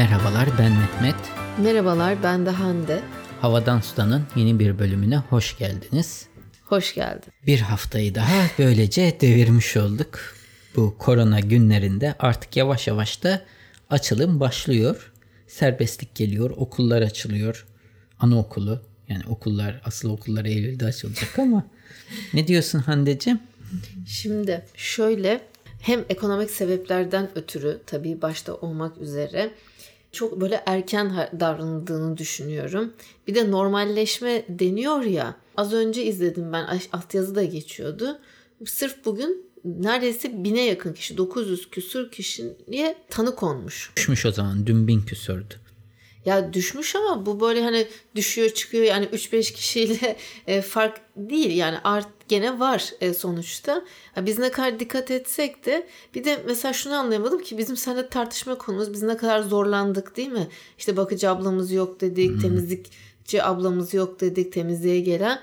Merhabalar ben Mehmet. Merhabalar ben de Hande. Havadan Sudan'ın yeni bir bölümüne hoş geldiniz. Hoş geldin. Bir haftayı daha böylece devirmiş olduk. Bu korona günlerinde artık yavaş yavaş da açılım başlıyor. Serbestlik geliyor, okullar açılıyor. Anaokulu yani okullar, asıl okullar Eylül'de açılacak ama ne diyorsun Hande'cim? Şimdi şöyle hem ekonomik sebeplerden ötürü tabii başta olmak üzere çok böyle erken davranıldığını düşünüyorum. Bir de normalleşme deniyor ya. Az önce izledim ben altyazı da geçiyordu. Sırf bugün neredeyse bine yakın kişi 900 küsür kişiye tanı konmuş. Düşmüş o zaman dün bin küsürdü. Ya düşmüş ama bu böyle hani düşüyor çıkıyor yani 3-5 kişiyle e, fark değil yani art gene var e, sonuçta. Ya biz ne kadar dikkat etsek de bir de mesela şunu anlayamadım ki bizim seninle tartışma konumuz biz ne kadar zorlandık değil mi? İşte bakıcı ablamız yok dedik, hmm. temizlikçi ablamız yok dedik, temizliğe gelen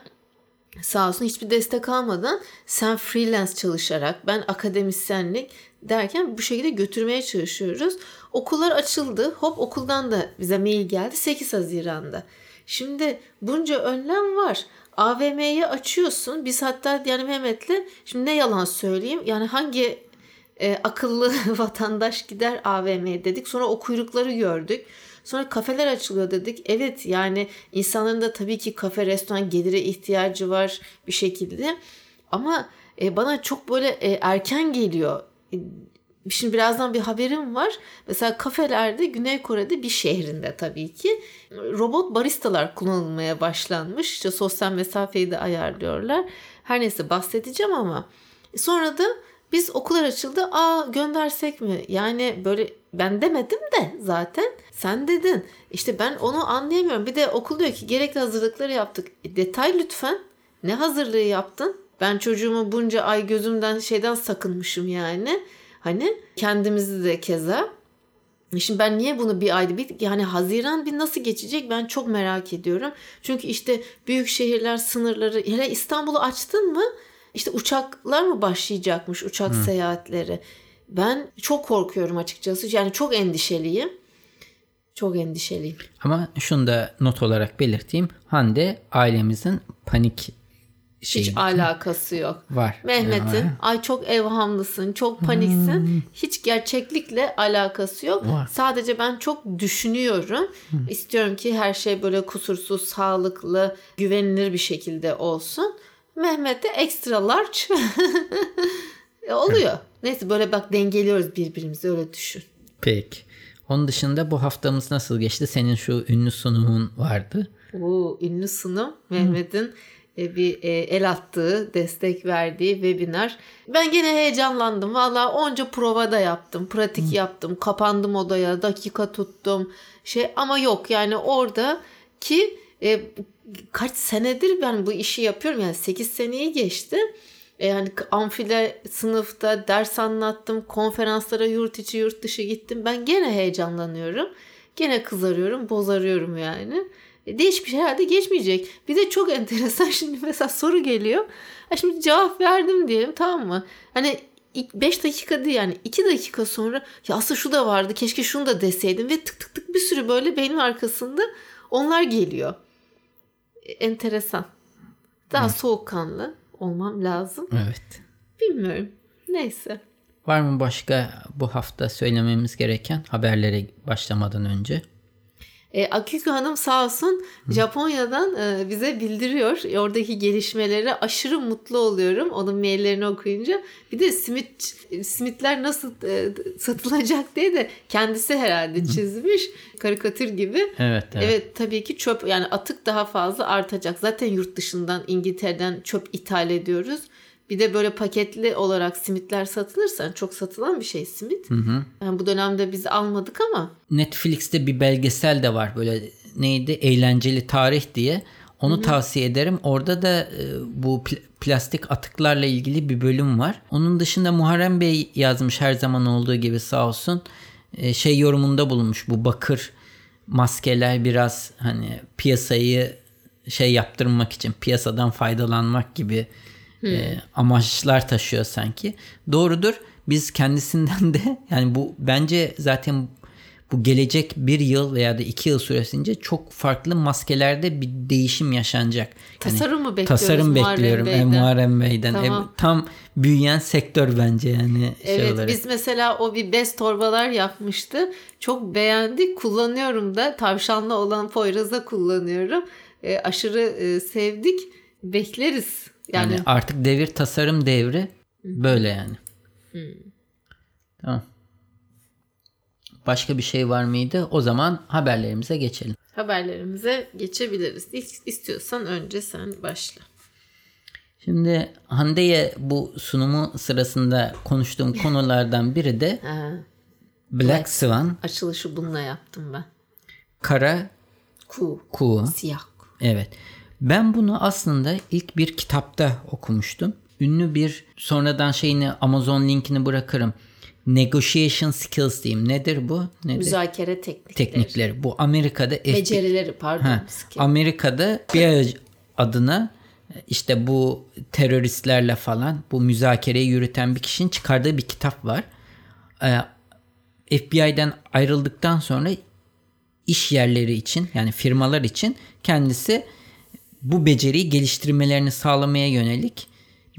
sağ olsun hiçbir destek almadan sen freelance çalışarak ben akademisyenlik derken bu şekilde götürmeye çalışıyoruz. Okullar açıldı. Hop okuldan da bize mail geldi 8 Haziran'da. Şimdi bunca önlem var. AVM'yi açıyorsun. Biz hatta yani Mehmet'le şimdi ne yalan söyleyeyim. Yani hangi e, akıllı vatandaş gider AVM'ye dedik. Sonra o kuyrukları gördük. Sonra kafeler açılıyor dedik. Evet yani insanların da tabii ki kafe, restoran gelire ihtiyacı var bir şekilde. Ama e, bana çok böyle e, erken geliyor. E, şimdi birazdan bir haberim var. Mesela kafelerde Güney Kore'de bir şehrinde tabii ki robot baristalar kullanılmaya başlanmış. İşte sosyal mesafeyi de ayarlıyorlar. Her neyse bahsedeceğim ama sonra da biz okullar açıldı. Aa göndersek mi? Yani böyle ben demedim de zaten sen dedin. İşte ben onu anlayamıyorum. Bir de okul diyor ki gerekli hazırlıkları yaptık. E, detay lütfen. Ne hazırlığı yaptın? Ben çocuğumu bunca ay gözümden şeyden sakınmışım yani. Hani kendimizi de keza. Şimdi ben niye bunu bir ayda bir yani Haziran bir nasıl geçecek ben çok merak ediyorum. Çünkü işte büyük şehirler sınırları hele İstanbul'u açtın mı işte uçaklar mı başlayacakmış uçak Hı. seyahatleri. Ben çok korkuyorum açıkçası. Yani çok endişeliyim. Çok endişeliyim. Ama şunu da not olarak belirteyim. Hande ailemizin panik şey hiç alakası yok. Var. Mehmet'in ay çok evhamlısın, çok paniksin. Hmm. Hiç gerçeklikle alakası yok. Var. Sadece ben çok düşünüyorum. Hmm. İstiyorum ki her şey böyle kusursuz, sağlıklı, güvenilir bir şekilde olsun. Mehmet'te extra large oluyor. Neyse böyle bak dengeliyoruz birbirimizi öyle düşün. Peki. Onun dışında bu haftamız nasıl geçti? Senin şu ünlü sunumun vardı. Oo, ünlü sunum Mehmet'in bir e, el attığı, destek verdiği webinar. Ben gene heyecanlandım. Valla onca prova da yaptım, pratik Hı. yaptım, kapandım odaya, dakika tuttum. Şey ama yok yani orada ki e, kaç senedir ben bu işi yapıyorum yani 8 seneyi geçti. E, yani amfile sınıfta ders anlattım, konferanslara yurt içi yurt dışı gittim. Ben gene heyecanlanıyorum. Gene kızarıyorum, bozarıyorum yani. Değişik bir şey herhalde geçmeyecek. Bir de çok enteresan şimdi mesela soru geliyor. Ha şimdi cevap verdim diyelim tamam mı? Hani 5 dakika değil yani 2 dakika sonra ya aslında şu da vardı keşke şunu da deseydim ve tık tık tık bir sürü böyle benim arkasında onlar geliyor. E, enteresan. Daha Hı. soğukkanlı olmam lazım. Evet. Bilmiyorum. Neyse. Var mı başka bu hafta söylememiz gereken haberlere başlamadan önce? E, Akiko Hanım sağ olsun. Japonya'dan e, bize bildiriyor. Oradaki gelişmeleri aşırı mutlu oluyorum. Onun maillerini okuyunca. Bir de simit simitler nasıl e, satılacak diye de kendisi herhalde çizmiş. Karikatür gibi. Evet, evet. Evet tabii ki çöp yani atık daha fazla artacak. Zaten yurt dışından İngiltere'den çöp ithal ediyoruz. Bir de böyle paketli olarak simitler satılırsa çok satılan bir şey simit. Hı hı. Yani bu dönemde biz almadık ama. Netflix'te bir belgesel de var böyle neydi eğlenceli tarih diye. Onu Hı-hı. tavsiye ederim. Orada da e, bu pl- plastik atıklarla ilgili bir bölüm var. Onun dışında Muharrem Bey yazmış her zaman olduğu gibi sağ olsun. E, şey yorumunda bulunmuş bu bakır maskeler biraz hani piyasayı şey yaptırmak için piyasadan faydalanmak gibi hmm. e, amaçlar taşıyor sanki. Doğrudur. Biz kendisinden de yani bu bence zaten bu gelecek bir yıl veya da iki yıl süresince çok farklı maskelerde bir değişim yaşanacak. Yani Tasarım mı bekliyoruz Tasarım Muharrem bekliyorum e, Bey'den? Muharrem Bey'den. Tamam. E, tam büyüyen sektör bence yani şey Evet olarak. biz mesela o bir bez torbalar yapmıştı. Çok beğendik. Kullanıyorum da. Tavşanlı olan Poyraz'a kullanıyorum. E, aşırı e, sevdik. Bekleriz. Yani, Yani artık devir tasarım devri böyle yani. Tamam. Başka bir şey var mıydı? O zaman haberlerimize geçelim. haberlerimize geçebiliriz. İlk istiyorsan önce sen başla. Şimdi Hande'ye bu sunumu sırasında konuştuğum konulardan biri de Black Swan, açılışı bununla yaptım ben. Kara Ku. Kuğu. Siyah. ku. Evet. Ben bunu aslında ilk bir kitapta okumuştum. Ünlü bir sonradan şeyini Amazon linkini bırakırım. Negotiation skills diyeyim. Nedir bu? Nedir? Müzakere teknikleri. Teknikleri. Bu Amerika'da FBI Becerileri pardon. Ha. Amerika'da bir adına işte bu teröristlerle falan bu müzakereyi yürüten bir kişinin çıkardığı bir kitap var. Ee, FBI'den ayrıldıktan sonra iş yerleri için yani firmalar için kendisi bu beceriyi geliştirmelerini sağlamaya yönelik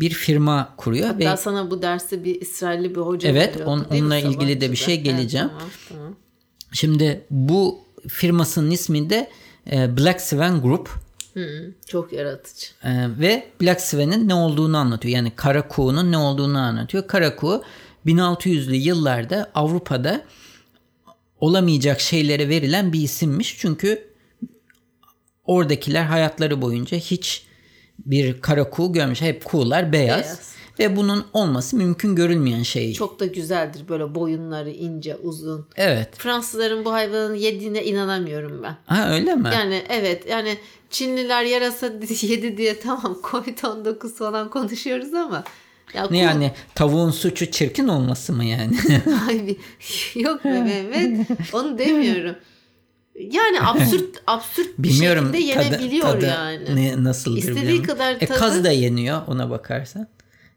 bir firma kuruyor Hatta ve sana bu dersi bir İsrailli bir hoca Evet, veriyordu, on- onunla ilgili de bir Sabancı'da? şey geleceğim. Evet, tamam, tamam. şimdi bu firmasının ismi de e, Black Swan Group. Hı, çok yaratıcı. Ee, ve Black Swan'ın ne olduğunu anlatıyor. Yani kara kuğunun ne olduğunu anlatıyor. Kara kuğu 1600'lü yıllarda Avrupa'da olamayacak şeylere verilen bir isimmiş. Çünkü oradakiler hayatları boyunca hiç bir kara kuğu görmüş. Hep kuğular beyaz. Beyaz. Ve bunun olması mümkün görülmeyen şey. Çok da güzeldir böyle boyunları ince uzun. Evet. Fransızların bu hayvanı yediğine inanamıyorum ben. Ha öyle mi? Yani evet yani Çinliler yarasa yedi diye tamam Covid-19 falan konuşuyoruz ama ya ne ku- yani tavuğun suçu çirkin olması mı yani? Yok be Mehmet onu demiyorum. Yani absürt absürt bir Bilmiyorum şekilde tadı, yenebiliyor tadı yani. ne, nasıldır İstediği kadar E, tadı- kaz da yeniyor ona bakarsan.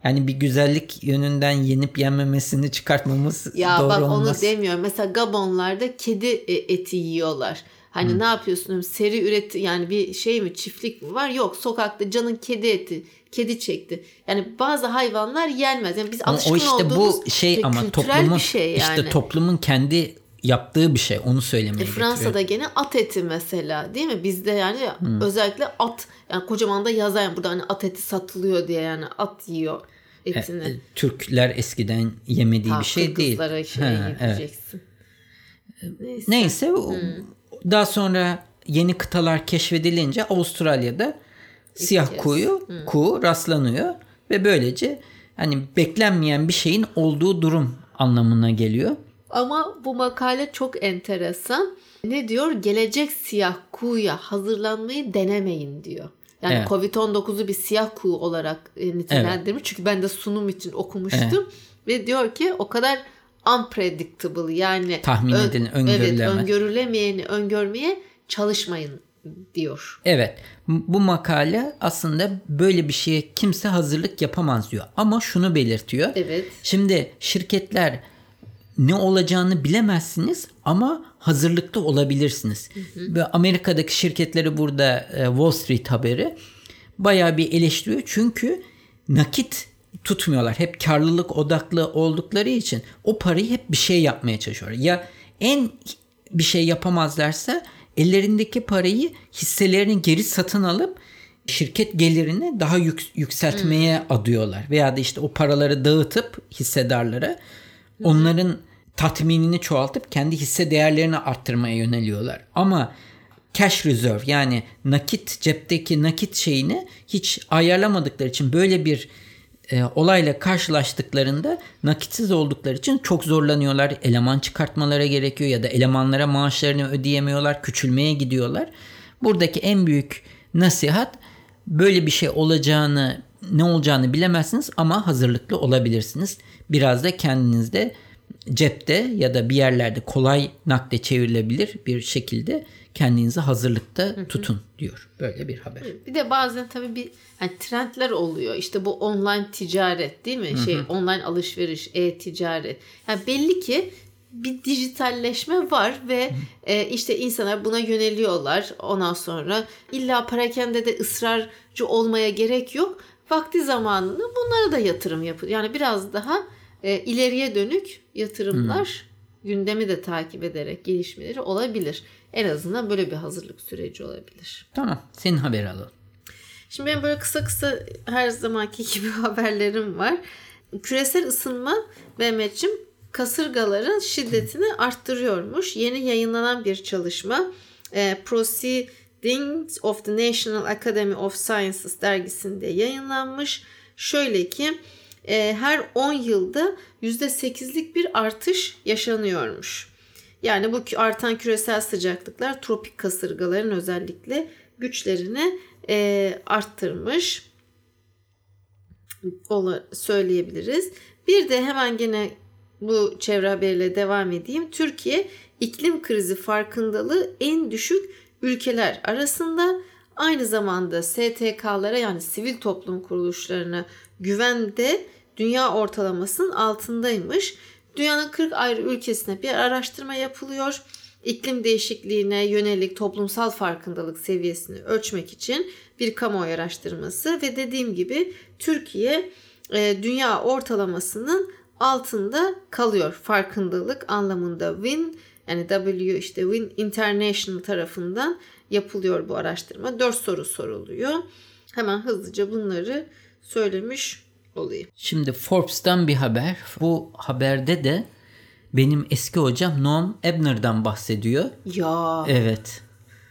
Yani bir güzellik yönünden yenip yenmemesini çıkartmamız Ya doğru bak olmaz. onu demiyorum. Mesela Gabonlarda kedi e, eti yiyorlar. Hani ne yapıyorsun? Seri üreti yani bir şey mi çiftlik mi var? Yok sokakta canın kedi eti kedi çekti. Yani bazı hayvanlar yenmez. Yani biz Ama alışkın o işte olduğumuz bu şey ama toplumun şey yani. işte toplumun kendi yaptığı bir şey. Onu söylemeye E, getiriyor. Fransa'da gene at eti mesela değil mi? Bizde yani özellikle at yani kocaman da yazar yani burada hani at eti satılıyor diye yani at yiyor etini. E, Türkler eskiden yemediği bir şey değil. Şey Ha, evet. Neyse. Neyse o- daha sonra yeni kıtalar keşfedilince Avustralya'da siyah kez. kuğu, kuğu rastlanıyor ve böylece hani beklenmeyen bir şeyin olduğu durum anlamına geliyor. Ama bu makale çok enteresan. Ne diyor? Gelecek siyah kuğuya hazırlanmayı denemeyin diyor. Yani Evet. Covid-19'u bir siyah kuğu olarak e, nitelendirmiş. Çünkü ben de sunum için okumuştum. Ve diyor ki o kadar unpredictable yani Tahmin edilen, Evet, öngörülemez. öngörülemeyeni öngörmeye çalışmayın diyor. Evet bu makale aslında böyle bir şeye kimse hazırlık yapamaz diyor. Ama şunu belirtiyor. Evet. Şimdi şirketler ne olacağını bilemezsiniz ama hazırlıklı olabilirsiniz. Ve Amerika'daki şirketleri burada e, Wall Street haberi bayağı bir eleştiriyor. Çünkü nakit tutmuyorlar. Hep karlılık odaklı oldukları için o parayı hep bir şey yapmaya çalışıyorlar. Ya en bir şey yapamazlarsa ellerindeki parayı hisselerini geri satın alıp şirket gelirini daha yük- yükseltmeye adıyorlar. Veya da işte o paraları dağıtıp hissedarlara onların tatminini çoğaltıp kendi hisse değerlerini arttırmaya yöneliyorlar. Ama cash reserve yani nakit cepteki nakit şeyini hiç ayarlamadıkları için böyle bir e, olayla karşılaştıklarında nakitsiz oldukları için çok zorlanıyorlar. Eleman çıkartmalara gerekiyor ya da elemanlara maaşlarını ödeyemiyorlar, küçülmeye gidiyorlar. Buradaki en büyük nasihat böyle bir şey olacağını, ne olacağını bilemezsiniz ama hazırlıklı olabilirsiniz. Biraz da kendinizde cepte ya da bir yerlerde kolay nakde çevrilebilir bir şekilde kendinizi hazırlıkta tutun diyor. Böyle bir haber. Bir de bazen tabii bir hani trendler oluyor. İşte bu online ticaret değil mi? Şey online alışveriş, e-ticaret. Yani belli ki bir dijitalleşme var ve e, işte insanlar buna yöneliyorlar. Ondan sonra illa parakende de ısrarcı olmaya gerek yok. Vakti zamanında bunlara da yatırım yapıyor. Yani biraz daha e, ileriye dönük yatırımlar hmm. gündemi de takip ederek gelişmeleri olabilir. En azından böyle bir hazırlık süreci olabilir. Tamam. Senin haber alalım. Şimdi benim böyle kısa kısa her zamanki gibi haberlerim var. Küresel ısınma Mehmetciğim kasırgaların şiddetini arttırıyormuş. Yeni yayınlanan bir çalışma e, Proceedings of the National Academy of Sciences dergisinde yayınlanmış. Şöyle ki e, her 10 yılda %8'lik bir artış yaşanıyormuş. Yani bu artan küresel sıcaklıklar tropik kasırgaların özellikle güçlerini e, arttırmış söyleyebiliriz. Bir de hemen gene bu çevre haberiyle devam edeyim. Türkiye iklim krizi farkındalığı en düşük ülkeler arasında aynı zamanda STK'lara yani sivil toplum kuruluşlarına güvende dünya ortalamasının altındaymış. Dünyanın 40 ayrı ülkesine bir araştırma yapılıyor. İklim değişikliğine yönelik toplumsal farkındalık seviyesini ölçmek için bir kamuoyu araştırması ve dediğim gibi Türkiye e, dünya ortalamasının altında kalıyor farkındalık anlamında Win yani W işte Win International tarafından yapılıyor bu araştırma. Dört soru soruluyor. Hemen hızlıca bunları söylemiş olayım. Şimdi Forbes'tan bir haber. Bu haberde de benim eski hocam Noam Ebner'dan bahsediyor. Ya. Evet.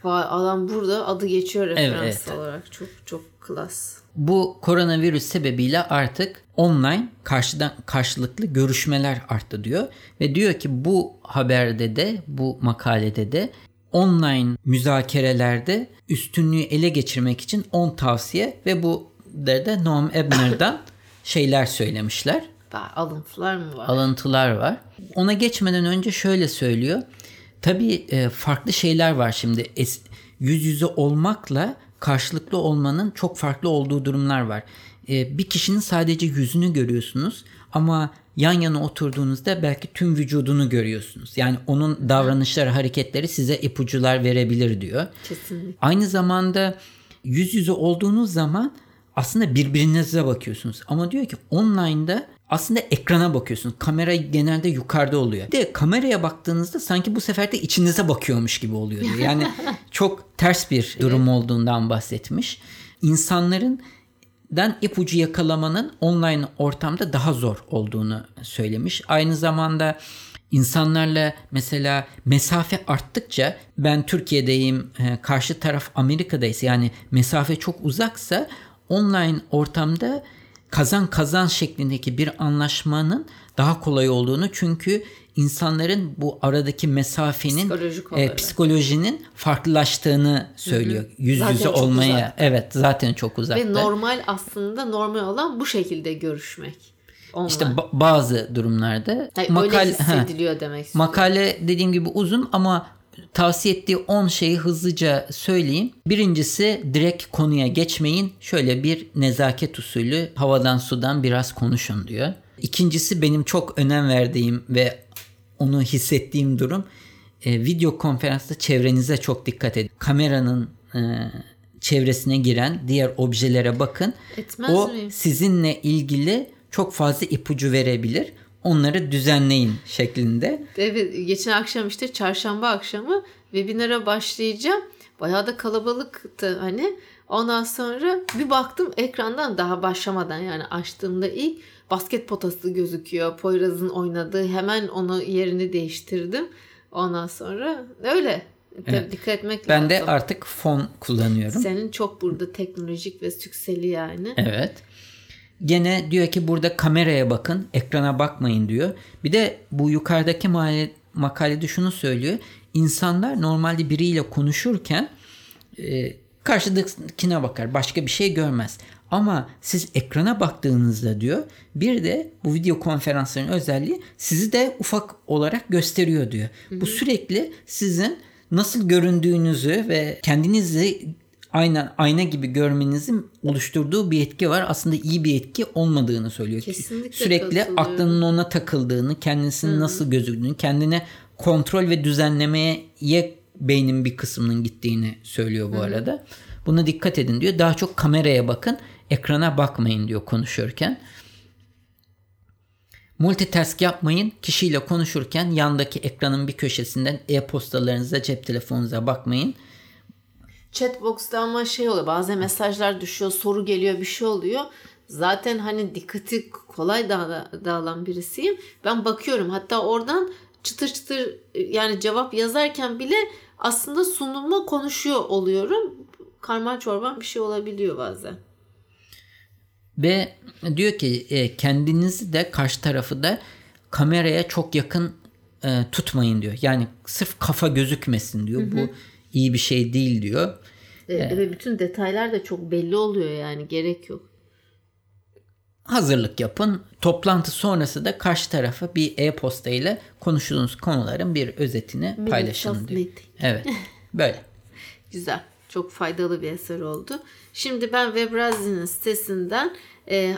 Vay adam burada adı geçiyor referans evet, olarak. Çok çok klas. Bu koronavirüs sebebiyle artık online karşıdan karşılıklı görüşmeler arttı diyor ve diyor ki bu haberde de bu makalede de online müzakerelerde üstünlüğü ele geçirmek için 10 tavsiye ve bu de Noam Ebner'dan şeyler söylemişler. Alıntılar mı var? Alıntılar var. Ona geçmeden önce şöyle söylüyor. Tabii e, farklı şeyler var şimdi. Yüz yüze olmakla karşılıklı olmanın çok farklı olduğu durumlar var. E, bir kişinin sadece yüzünü görüyorsunuz ama yan yana oturduğunuzda belki tüm vücudunu görüyorsunuz. Yani onun davranışları, hareketleri size ipucular verebilir diyor. Kesinlikle. Aynı zamanda yüz yüze olduğunuz zaman aslında birbirinize bakıyorsunuz. Ama diyor ki online'da aslında ekrana bakıyorsunuz. Kamera genelde yukarıda oluyor. Bir de kameraya baktığınızda sanki bu sefer de içinize bakıyormuş gibi oluyor diyor. Yani çok ters bir durum olduğundan bahsetmiş. İnsanların den ipucu yakalamanın online ortamda daha zor olduğunu söylemiş. Aynı zamanda insanlarla mesela mesafe arttıkça ben Türkiye'deyim e, karşı taraf Amerika'daysa yani mesafe çok uzaksa online ortamda kazan kazan şeklindeki bir anlaşmanın daha kolay olduğunu çünkü insanların bu aradaki mesafenin e, psikolojinin farklılaştığını söylüyor. Hı hı. Yüz zaten yüze olmaya. Uzak. Evet, zaten çok uzakta. Ve normal aslında normal olan bu şekilde görüşmek. Online. İşte ba- bazı durumlarda Hayır, makale öyle hissediliyor demek istiyorum. Makale dediğim gibi uzun ama tavsiye ettiği 10 şeyi hızlıca söyleyeyim. Birincisi direkt konuya geçmeyin. Şöyle bir nezaket usulü havadan sudan biraz konuşun diyor. İkincisi benim çok önem verdiğim ve onu hissettiğim durum e, video konferansta çevrenize çok dikkat edin. Kameranın e, çevresine giren diğer objelere bakın. Etmez o miyim? sizinle ilgili çok fazla ipucu verebilir onları düzenleyin şeklinde. Evet geçen akşam işte çarşamba akşamı webinara başlayacağım. Bayağı da kalabalıktı hani. Ondan sonra bir baktım ekrandan daha başlamadan yani açtığımda ilk basket potası gözüküyor. Poyraz'ın oynadığı hemen onu yerini değiştirdim. Ondan sonra öyle. Evet. Dikkat etmek ben lazım. Ben de artık fon kullanıyorum. Senin çok burada teknolojik ve sükseli yani. Evet. Gene diyor ki burada kameraya bakın, ekrana bakmayın diyor. Bir de bu yukarıdaki makalede şunu söylüyor. İnsanlar normalde biriyle konuşurken e, karşıdakine bakar, başka bir şey görmez. Ama siz ekrana baktığınızda diyor bir de bu video konferansların özelliği sizi de ufak olarak gösteriyor diyor. Hı hı. Bu sürekli sizin nasıl göründüğünüzü ve kendinizi aynen ayna gibi görmenizin oluşturduğu bir etki var. Aslında iyi bir etki olmadığını söylüyor. Kesinlikle Sürekli aklının ona takıldığını, kendisinin nasıl gözüktüğünü, kendine kontrol ve düzenlemeye beynin bir kısmının gittiğini söylüyor bu Hı-hı. arada. Buna dikkat edin diyor. Daha çok kameraya bakın, ekrana bakmayın diyor konuşurken. Multitask yapmayın. Kişiyle konuşurken yandaki ekranın bir köşesinden e-postalarınıza, cep telefonunuza bakmayın. Chatbox'ta ama şey oluyor. Bazen mesajlar düşüyor, soru geliyor, bir şey oluyor. Zaten hani dikkati kolay dağılan birisiyim. Ben bakıyorum. Hatta oradan çıtır çıtır yani cevap yazarken bile aslında sunumla konuşuyor oluyorum. Karman çorban bir şey olabiliyor bazen. Ve diyor ki e, kendinizi de karşı tarafı da kameraya çok yakın e, tutmayın diyor. Yani sırf kafa gözükmesin diyor. Hı hı. Bu iyi bir şey değil diyor. Evet, ve bütün detaylar da çok belli oluyor yani gerek yok. Hazırlık yapın. Toplantı sonrası da karşı tarafa bir e-posta ile konuştuğunuz konuların bir özetini paylaşın diyor. Evet. Böyle. Güzel. Çok faydalı bir eser oldu. Şimdi ben Webrazi'nin sitesinden e,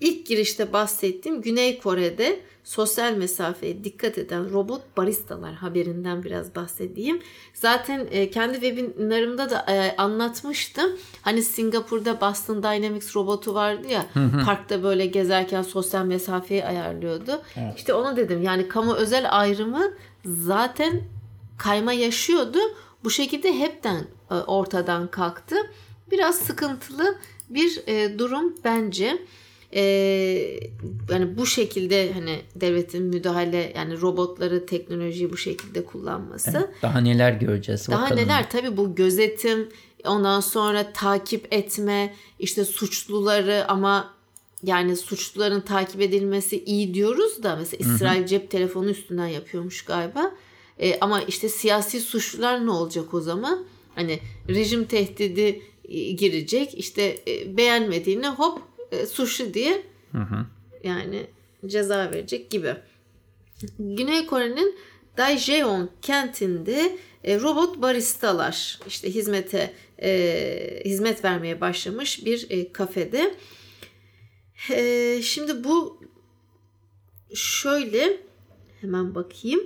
ilk girişte bahsettiğim Güney Kore'de sosyal mesafeye dikkat eden robot baristalar haberinden biraz bahsedeyim. Zaten e, kendi webinarımda da e, anlatmıştım. Hani Singapur'da Boston Dynamics robotu vardı ya parkta böyle gezerken sosyal mesafeyi ayarlıyordu. Evet. İşte ona dedim yani kamu özel ayrımı zaten kayma yaşıyordu. Bu şekilde hepten e, ortadan kalktı. Biraz sıkıntılı bir durum bence. E, yani bu şekilde hani devletin müdahale yani robotları teknolojiyi bu şekilde kullanması. Evet, daha neler göreceğiz Daha bakalım. neler tabii bu gözetim ondan sonra takip etme işte suçluları ama yani suçluların takip edilmesi iyi diyoruz da mesela İsrail hı hı. cep telefonu üstünden yapıyormuş galiba. E, ama işte siyasi suçlular ne olacak o zaman? Hani rejim tehdidi e, girecek. İşte e, beğenmediğini hop e, suçlu diye hı hı. yani ceza verecek gibi. Güney Kore'nin Daejeon kentinde e, robot baristalar işte hizmete e, hizmet vermeye başlamış bir e, kafede. E, şimdi bu şöyle hemen bakayım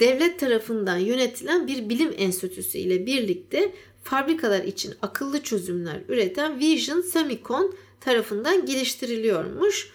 devlet tarafından yönetilen bir bilim enstitüsü ile birlikte fabrikalar için akıllı çözümler üreten Vision Semicon tarafından geliştiriliyormuş.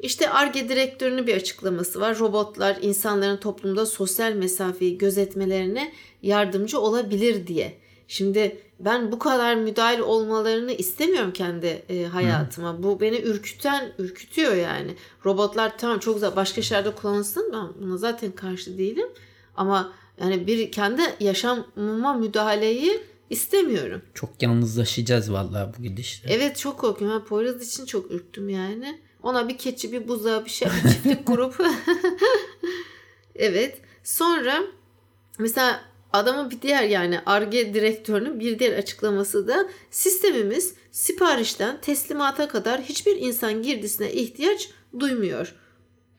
İşte ARGE direktörünün bir açıklaması var. Robotlar insanların toplumda sosyal mesafeyi gözetmelerine yardımcı olabilir diye. Şimdi ben bu kadar müdahil olmalarını istemiyorum kendi e, hayatıma. Hmm. Bu beni ürküten, ürkütüyor yani. Robotlar tamam çok güzel başka şeylerde kullanılsın ben buna zaten karşı değilim. Ama yani bir kendi yaşamıma müdahaleyi istemiyorum. Çok yalnızlaşacağız vallahi bu gidişle. Evet çok korkuyorum. Ben Poyraz için çok ürktüm yani. Ona bir keçi, bir buzağı, bir şey, bir çiftlik grup. evet. Sonra mesela adamın bir diğer yani ARGE direktörünün bir diğer açıklaması da sistemimiz siparişten teslimata kadar hiçbir insan girdisine ihtiyaç duymuyor.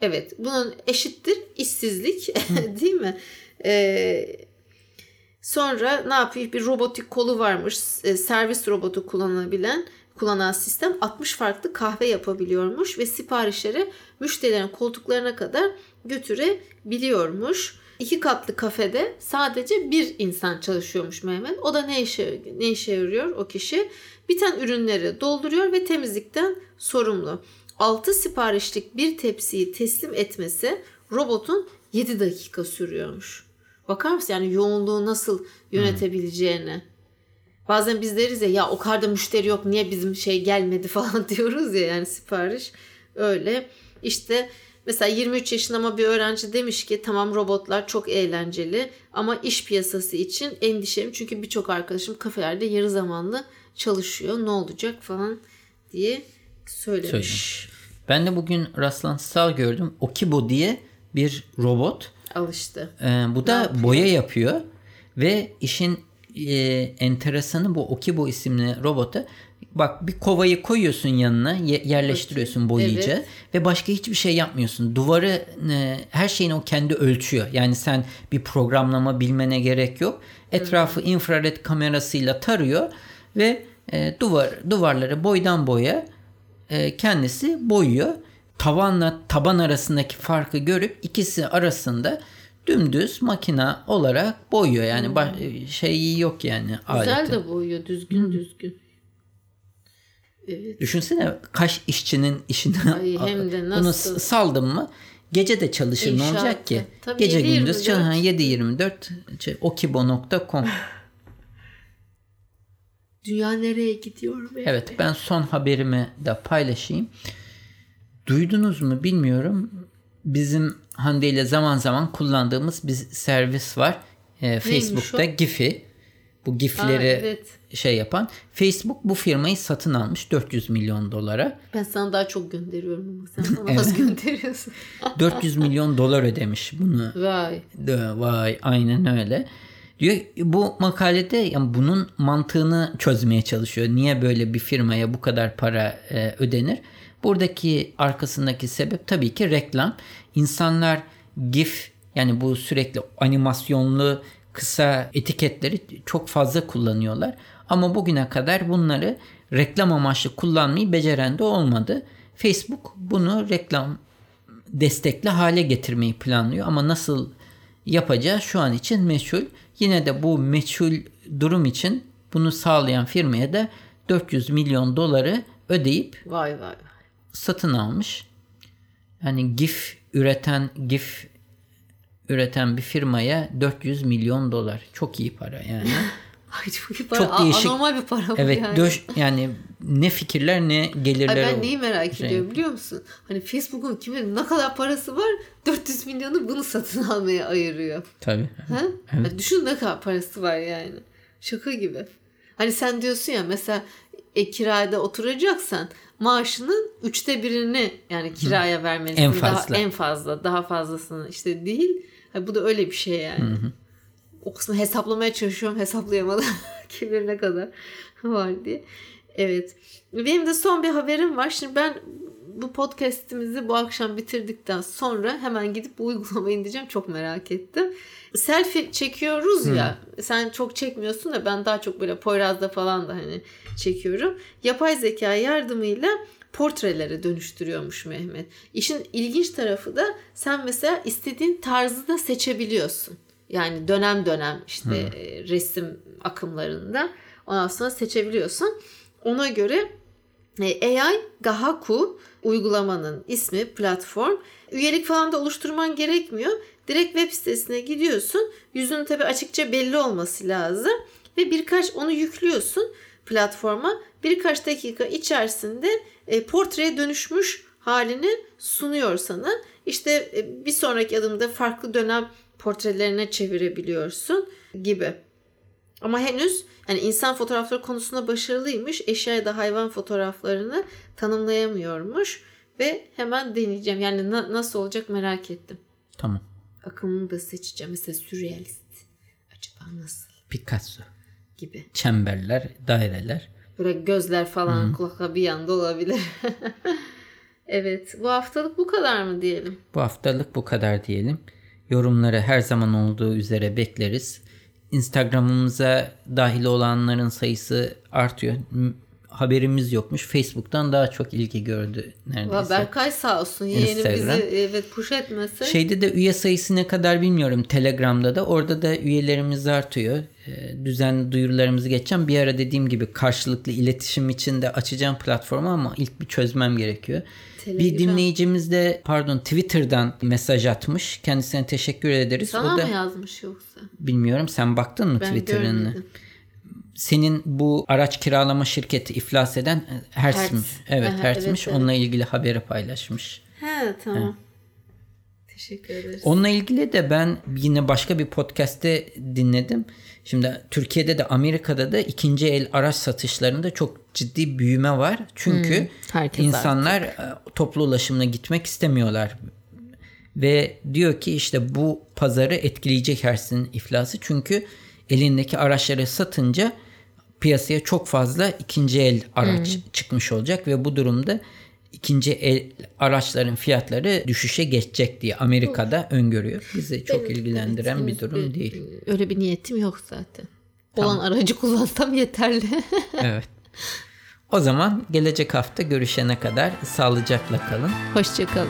Evet bunun eşittir işsizlik değil mi? Ee, sonra ne yapıyor? Bir robotik kolu varmış. E, servis robotu kullanabilen kullanan sistem 60 farklı kahve yapabiliyormuş ve siparişleri müşterilerin koltuklarına kadar götürebiliyormuş. İki katlı kafede sadece bir insan çalışıyormuş Mehmet. O da ne işe ne işe yarıyor o kişi? Biten ürünleri dolduruyor ve temizlikten sorumlu. 6 siparişlik bir tepsiyi teslim etmesi robotun 7 dakika sürüyormuş. Bakar mısın yani yoğunluğu nasıl yönetebileceğini. Bazen biz deriz ya ya o kadar da müşteri yok niye bizim şey gelmedi falan diyoruz ya yani sipariş. Öyle işte mesela 23 yaşında ama bir öğrenci demiş ki tamam robotlar çok eğlenceli ama iş piyasası için endişeliyim. Çünkü birçok arkadaşım kafelerde yarı zamanlı çalışıyor ne olacak falan diye söylemiş. Söylemiş. Ben de bugün rastlantısal gördüm. Okibo diye bir robot. Alıştı. Ee, bu da yapıyor? boya yapıyor. Ve işin e, enteresanı bu Okibo isimli robota bak bir kovayı koyuyorsun yanına yerleştiriyorsun boyayıcı evet. ve başka hiçbir şey yapmıyorsun. Duvarı e, her şeyini o kendi ölçüyor. Yani sen bir programlama bilmene gerek yok. Etrafı Hı. infrared kamerasıyla tarıyor ve e, duvar duvarları boydan boya e, kendisi boyuyor. Tavanla taban arasındaki farkı görüp ikisi arasında dümdüz makina olarak boyuyor. Yani baş- şey yok yani Güzel aleti. de boyuyor düzgün düzgün. Evet. Düşünsene kaç işçinin işini Ay, hem de bunu nasıl? s- saldım mı gece de çalışır ne İnşaatta. olacak ki? Tabii Gece 7-24. gündüz çalışır. Ha, 7-24 şey, okibo.com Dünya nereye gidiyor be? Evet ben son haberimi de paylaşayım. Duydunuz mu bilmiyorum. Bizim Hande ile zaman zaman kullandığımız bir servis var. Ee, Facebook'ta? Giphy. Bu gifleri evet. şey yapan. Facebook bu firmayı satın almış 400 milyon dolara. Ben sana daha çok gönderiyorum ama sen bana az gönderiyorsun. 400 milyon dolar ödemiş bunu. Vay. De, vay aynen öyle. Diyor bu makalede yani bunun mantığını çözmeye çalışıyor. Niye böyle bir firmaya bu kadar para e, ödenir? Buradaki arkasındaki sebep tabii ki reklam. İnsanlar GIF yani bu sürekli animasyonlu kısa etiketleri çok fazla kullanıyorlar. Ama bugüne kadar bunları reklam amaçlı kullanmayı beceren de olmadı. Facebook bunu reklam destekli hale getirmeyi planlıyor ama nasıl yapacağı şu an için meçhul. Yine de bu meçhul durum için bunu sağlayan firmaya da 400 milyon doları ödeyip Vay vay vay. satın almış. Yani GIF üreten GIF üreten bir firmaya 400 milyon dolar. Çok iyi para yani. Ay çok iyi para. Çok değişik. Anormal bir para bu Evet yani. döş yani ne fikirler ne Ay gelirler. ben o- neyi merak şey. ediyorum biliyor musun? Hani Facebook'un kimin ne kadar parası var 400 milyonu bunu satın almaya ayırıyor. Tabii. Ha? Ya düşün ne kadar parası var yani. Şaka gibi. Hani sen diyorsun ya mesela e, kirada oturacaksan maaşının üçte birini yani kiraya vermelisin. En Daha, fazla. en fazla. Daha fazlasını işte değil. Ha, bu da öyle bir şey yani. O kısmı hesaplamaya çalışıyorum. Hesaplayamadım. Kim bilir ne kadar var diye. Evet. Benim de son bir haberim var. Şimdi ben bu podcast'imizi bu akşam bitirdikten sonra hemen gidip bu uygulamayı indireceğim. Çok merak ettim. Selfie çekiyoruz ya. Sen çok çekmiyorsun da ben daha çok böyle Poyraz'da falan da hani çekiyorum. Yapay zeka yardımıyla portrelere dönüştürüyormuş Mehmet. İşin ilginç tarafı da sen mesela istediğin tarzı da seçebiliyorsun. Yani dönem dönem işte e, resim akımlarında ondan sonra seçebiliyorsun. Ona göre e, AI Gahaku uygulamanın ismi platform. Üyelik falan da oluşturman gerekmiyor. Direkt web sitesine gidiyorsun. Yüzünün tabi açıkça belli olması lazım. Ve birkaç onu yüklüyorsun platforma. Birkaç dakika içerisinde e, portreye dönüşmüş halini sunuyor sana. İşte e, bir sonraki adımda farklı dönem portrelerine çevirebiliyorsun gibi. Ama henüz yani insan fotoğrafları konusunda başarılıymış. Eşya ya da hayvan fotoğraflarını tanımlayamıyormuş. Ve hemen deneyeceğim. Yani na- nasıl olacak merak ettim. Tamam. Akımını da seçeceğim. Mesela sürrealist. Acaba nasıl Picasso. gibi. Çemberler, daireler. Böyle gözler falan kulakla bir yanda olabilir. evet. Bu haftalık bu kadar mı diyelim? Bu haftalık bu kadar diyelim. Yorumları her zaman olduğu üzere bekleriz. Instagram'ımıza dahil olanların sayısı artıyor. Haberimiz yokmuş. Facebook'tan daha çok ilgi gördü neredeyse. Berkay sağ olsun. Yeğeni bizi evet push etmese. Şeyde de üye sayısı ne kadar bilmiyorum. Telegram'da da orada da üyelerimiz artıyor. Ee, düzenli duyurularımızı geçeceğim. Bir ara dediğim gibi karşılıklı iletişim için de açacağım platformu ama ilk bir çözmem gerekiyor. Bir Telegram. dinleyicimiz de pardon Twitter'dan mesaj atmış. Kendisine teşekkür ederiz. Sana o da mı yazmış yoksa? bilmiyorum sen baktın mı Ben Twitter'ını? görmedim. Senin bu araç kiralama şirketi iflas eden e, Hertz? Evet Aha, Hertz'miş. evet, evet. Onunla ilgili haberi paylaşmış. He tamam. Teşekkür ederiz. Onunla ilgili de ben yine başka bir podcast'te dinledim. Şimdi Türkiye'de de Amerika'da da ikinci el araç satışlarında çok ciddi büyüme var. Çünkü herkes insanlar e, toplu ulaşımla gitmek istemiyorlar. Ve diyor ki işte bu pazarı etkileyecek Hertz'in iflası. Çünkü elindeki araçları satınca piyasaya çok fazla ikinci el araç çıkmış olacak ve bu durumda ikinci el araçların fiyatları düşüşe geçecek diye Amerika'da öngörüyor. Bizi çok Benim- ilgilendiren bir durum değil. Öyle bir niyetim yok zaten. olan aracı kullansam yeterli. evet. O zaman gelecek hafta görüşene kadar sağlıcakla kalın. Hoşçakalın.